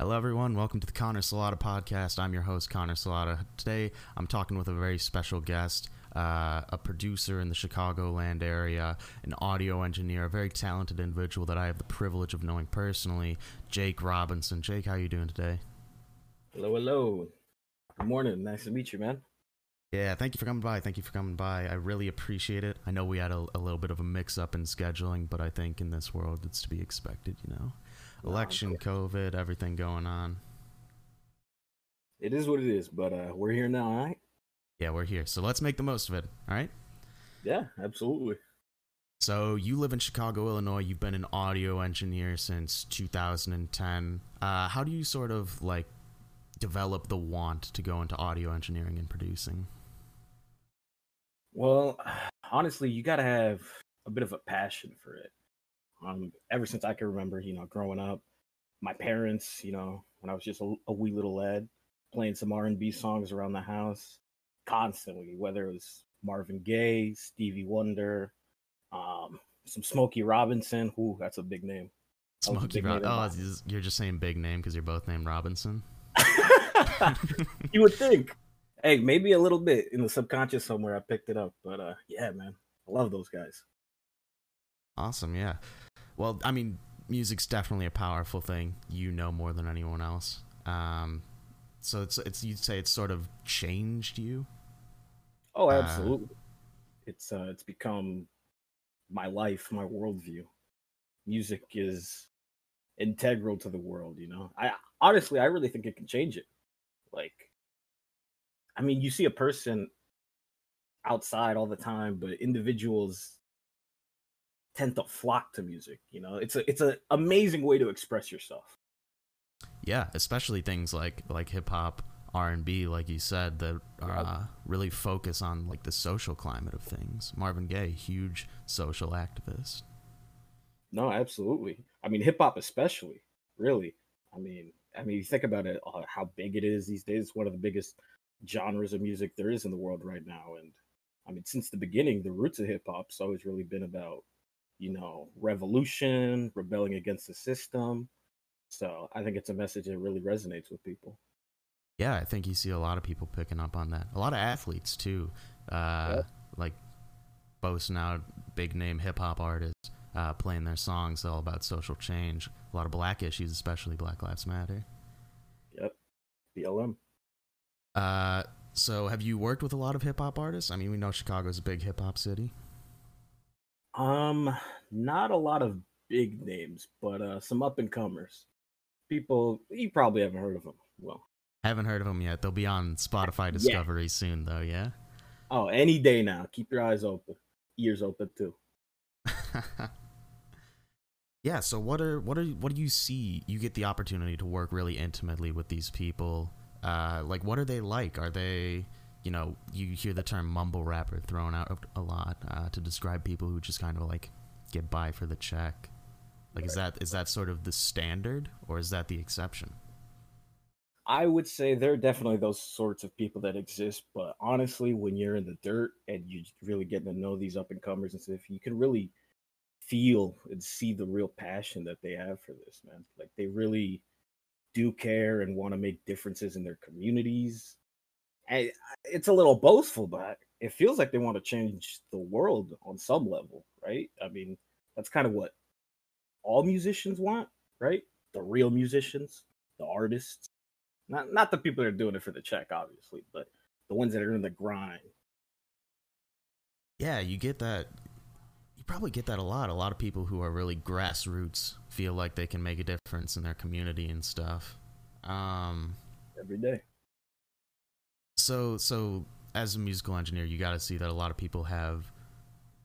Hello, everyone. Welcome to the Connor Salata podcast. I'm your host, Connor Salata. Today, I'm talking with a very special guest, uh, a producer in the Chicagoland area, an audio engineer, a very talented individual that I have the privilege of knowing personally, Jake Robinson. Jake, how you doing today? Hello, hello. Good morning. Nice to meet you, man. Yeah, thank you for coming by. Thank you for coming by. I really appreciate it. I know we had a, a little bit of a mix up in scheduling, but I think in this world it's to be expected, you know? Election, COVID, everything going on. It is what it is, but uh, we're here now, all right? Yeah, we're here. So let's make the most of it, all right? Yeah, absolutely. So you live in Chicago, Illinois. You've been an audio engineer since 2010. Uh, how do you sort of like develop the want to go into audio engineering and producing? Well, honestly, you got to have a bit of a passion for it. Um, ever since I can remember, you know, growing up, my parents, you know, when I was just a, a wee little lad, playing some R and B songs around the house constantly, whether it was Marvin Gaye, Stevie Wonder, um, some Smokey Robinson. Who that's a big name. Smokey Robinson. Oh, you're just saying big name because you're both named Robinson. you would think. Hey, maybe a little bit in the subconscious somewhere I picked it up, but uh, yeah, man, I love those guys. Awesome, yeah. Well, I mean, music's definitely a powerful thing. You know more than anyone else. Um, so it's it's you'd say it's sort of changed you. Oh, uh, absolutely. Uh, it's uh, it's become my life, my worldview. Music is integral to the world. You know, I honestly, I really think it can change it. Like, I mean, you see a person outside all the time, but individuals tend to flock to music. You know, it's a it's an amazing way to express yourself. Yeah, especially things like like hip hop, R and B, like you said, that uh, really focus on like the social climate of things. Marvin Gaye, huge social activist. No, absolutely. I mean, hip hop especially, really. I mean, I mean, you think about it, uh, how big it is these days. It's one of the biggest genres of music there is in the world right now, and I mean, since the beginning, the roots of hip hop's always really been about you know, revolution, rebelling against the system. So I think it's a message that really resonates with people. Yeah, I think you see a lot of people picking up on that. A lot of athletes too, uh, yep. like boasting out big name hip hop artists uh, playing their songs all about social change. A lot of black issues, especially Black Lives Matter. Yep, BLM. Uh, so have you worked with a lot of hip hop artists? I mean, we know Chicago's a big hip hop city. Um, not a lot of big names, but uh, some up and comers. People you probably haven't heard of them. Well, haven't heard of them yet. They'll be on Spotify Discovery yeah. soon, though. Yeah. Oh, any day now. Keep your eyes open, ears open too. yeah. So what are what are what do you see? You get the opportunity to work really intimately with these people. Uh, like, what are they like? Are they you know, you hear the term mumble rapper thrown out a lot uh, to describe people who just kind of like get by for the check. Like, is that is that sort of the standard, or is that the exception? I would say there are definitely those sorts of people that exist, but honestly, when you're in the dirt and you're really getting to know these up and comers and stuff, you can really feel and see the real passion that they have for this, man. Like they really do care and want to make differences in their communities it's a little boastful, but it feels like they want to change the world on some level, right? I mean, that's kind of what all musicians want, right? The real musicians, the artists, not not the people that are doing it for the check, obviously, but the ones that are in the grind. Yeah, you get that. You probably get that a lot. A lot of people who are really grassroots feel like they can make a difference in their community and stuff. Um, Every day so so as a musical engineer, you got to see that a lot of people have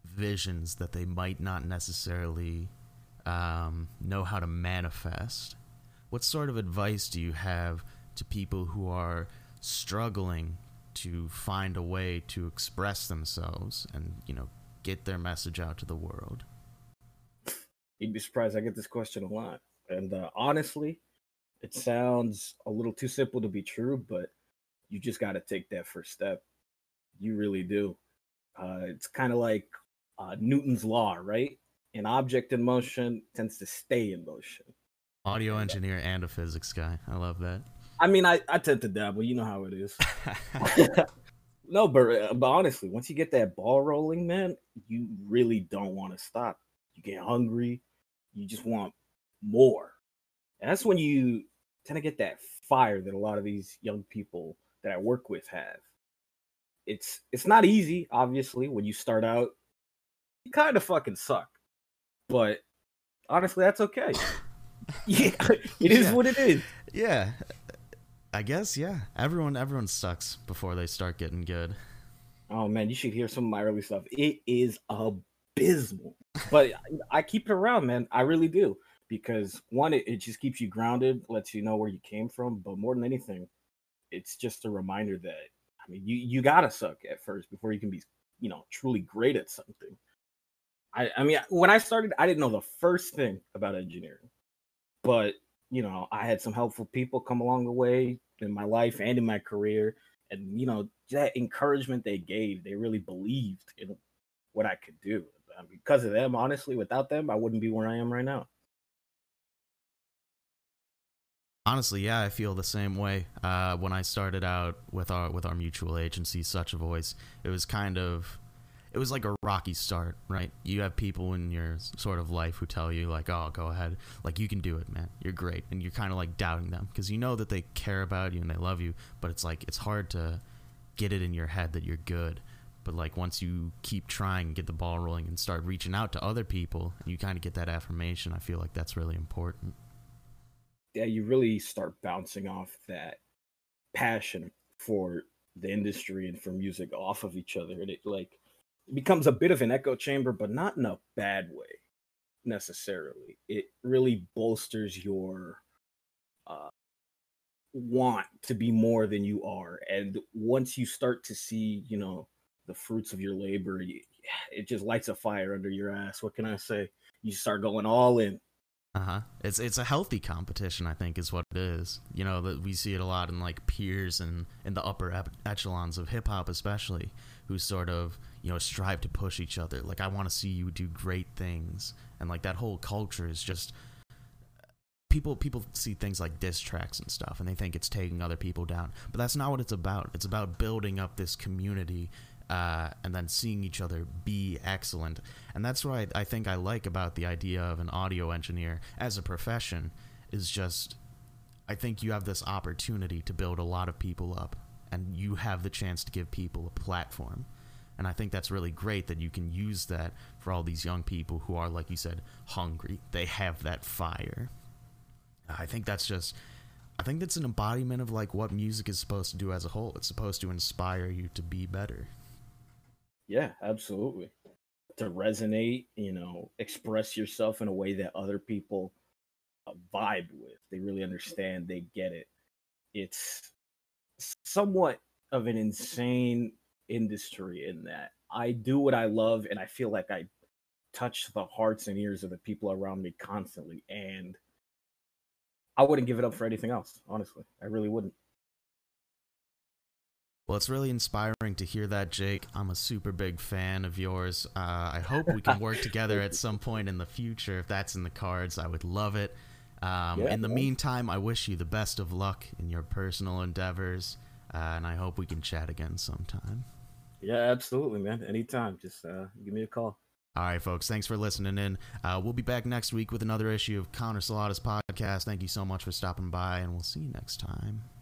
visions that they might not necessarily um, know how to manifest. What sort of advice do you have to people who are struggling to find a way to express themselves and you know get their message out to the world? You'd be surprised. I get this question a lot, and uh, honestly, it sounds a little too simple to be true, but you just got to take that first step. You really do. Uh, it's kind of like uh, Newton's law, right? An object in motion tends to stay in motion. Audio engineer and a physics guy. I love that. I mean, I, I tend to dabble. You know how it is. no, but, uh, but honestly, once you get that ball rolling, man, you really don't want to stop. You get hungry. You just want more. And that's when you tend to get that fire that a lot of these young people that I work with have. It's it's not easy, obviously, when you start out. You kind of fucking suck. But honestly, that's okay. yeah, it is Yeah. what it is. Yeah. I guess yeah. Everyone everyone sucks before they start getting good. Oh man, you should hear some of my early stuff. It is abysmal. But I keep it around, man. I really do. Because one, it, it just keeps you grounded, lets you know where you came from. But more than anything, it's just a reminder that I mean you, you gotta suck at first before you can be, you know, truly great at something. I, I mean when I started, I didn't know the first thing about engineering. But you know, I had some helpful people come along the way in my life and in my career and you know that encouragement they gave they really believed in what i could do because of them honestly without them i wouldn't be where i am right now Honestly, yeah, I feel the same way. Uh, when I started out with our with our mutual agency, Such a Voice, it was kind of, it was like a rocky start, right? You have people in your sort of life who tell you like, "Oh, go ahead, like you can do it, man. You're great," and you're kind of like doubting them because you know that they care about you and they love you, but it's like it's hard to get it in your head that you're good. But like once you keep trying, and get the ball rolling, and start reaching out to other people, and you kind of get that affirmation, I feel like that's really important. Yeah you really start bouncing off that passion for the industry and for music off of each other. And it like it becomes a bit of an echo chamber but not in a bad way necessarily. It really bolsters your uh want to be more than you are. And once you start to see you know the fruits of your labor you, it just lights a fire under your ass. What can i say? You start going all in Uh huh. It's it's a healthy competition, I think, is what it is. You know that we see it a lot in like peers and in the upper echelons of hip hop, especially, who sort of you know strive to push each other. Like I want to see you do great things, and like that whole culture is just people people see things like diss tracks and stuff, and they think it's taking other people down. But that's not what it's about. It's about building up this community. Uh, and then seeing each other be excellent. And that's what I, I think I like about the idea of an audio engineer as a profession is just I think you have this opportunity to build a lot of people up and you have the chance to give people a platform. And I think that's really great that you can use that for all these young people who are, like you said, hungry. They have that fire. I think that's just I think that's an embodiment of like what music is supposed to do as a whole. It's supposed to inspire you to be better. Yeah, absolutely. To resonate, you know, express yourself in a way that other people uh, vibe with. They really understand, they get it. It's somewhat of an insane industry in that I do what I love and I feel like I touch the hearts and ears of the people around me constantly. And I wouldn't give it up for anything else, honestly. I really wouldn't. Well, it's really inspiring to hear that, Jake. I'm a super big fan of yours. Uh, I hope we can work together at some point in the future. If that's in the cards, I would love it. Um, Yeah, in the man. meantime, I wish you the best of luck in your personal endeavors, uh, and I hope we can chat again sometime. Yeah, absolutely, man. Anytime. Just uh, give me a call. All right, folks. Thanks for listening in. Uh, we'll be back next week with another issue of Connor Salata's podcast. Thank you so much for stopping by, and we'll see you next time.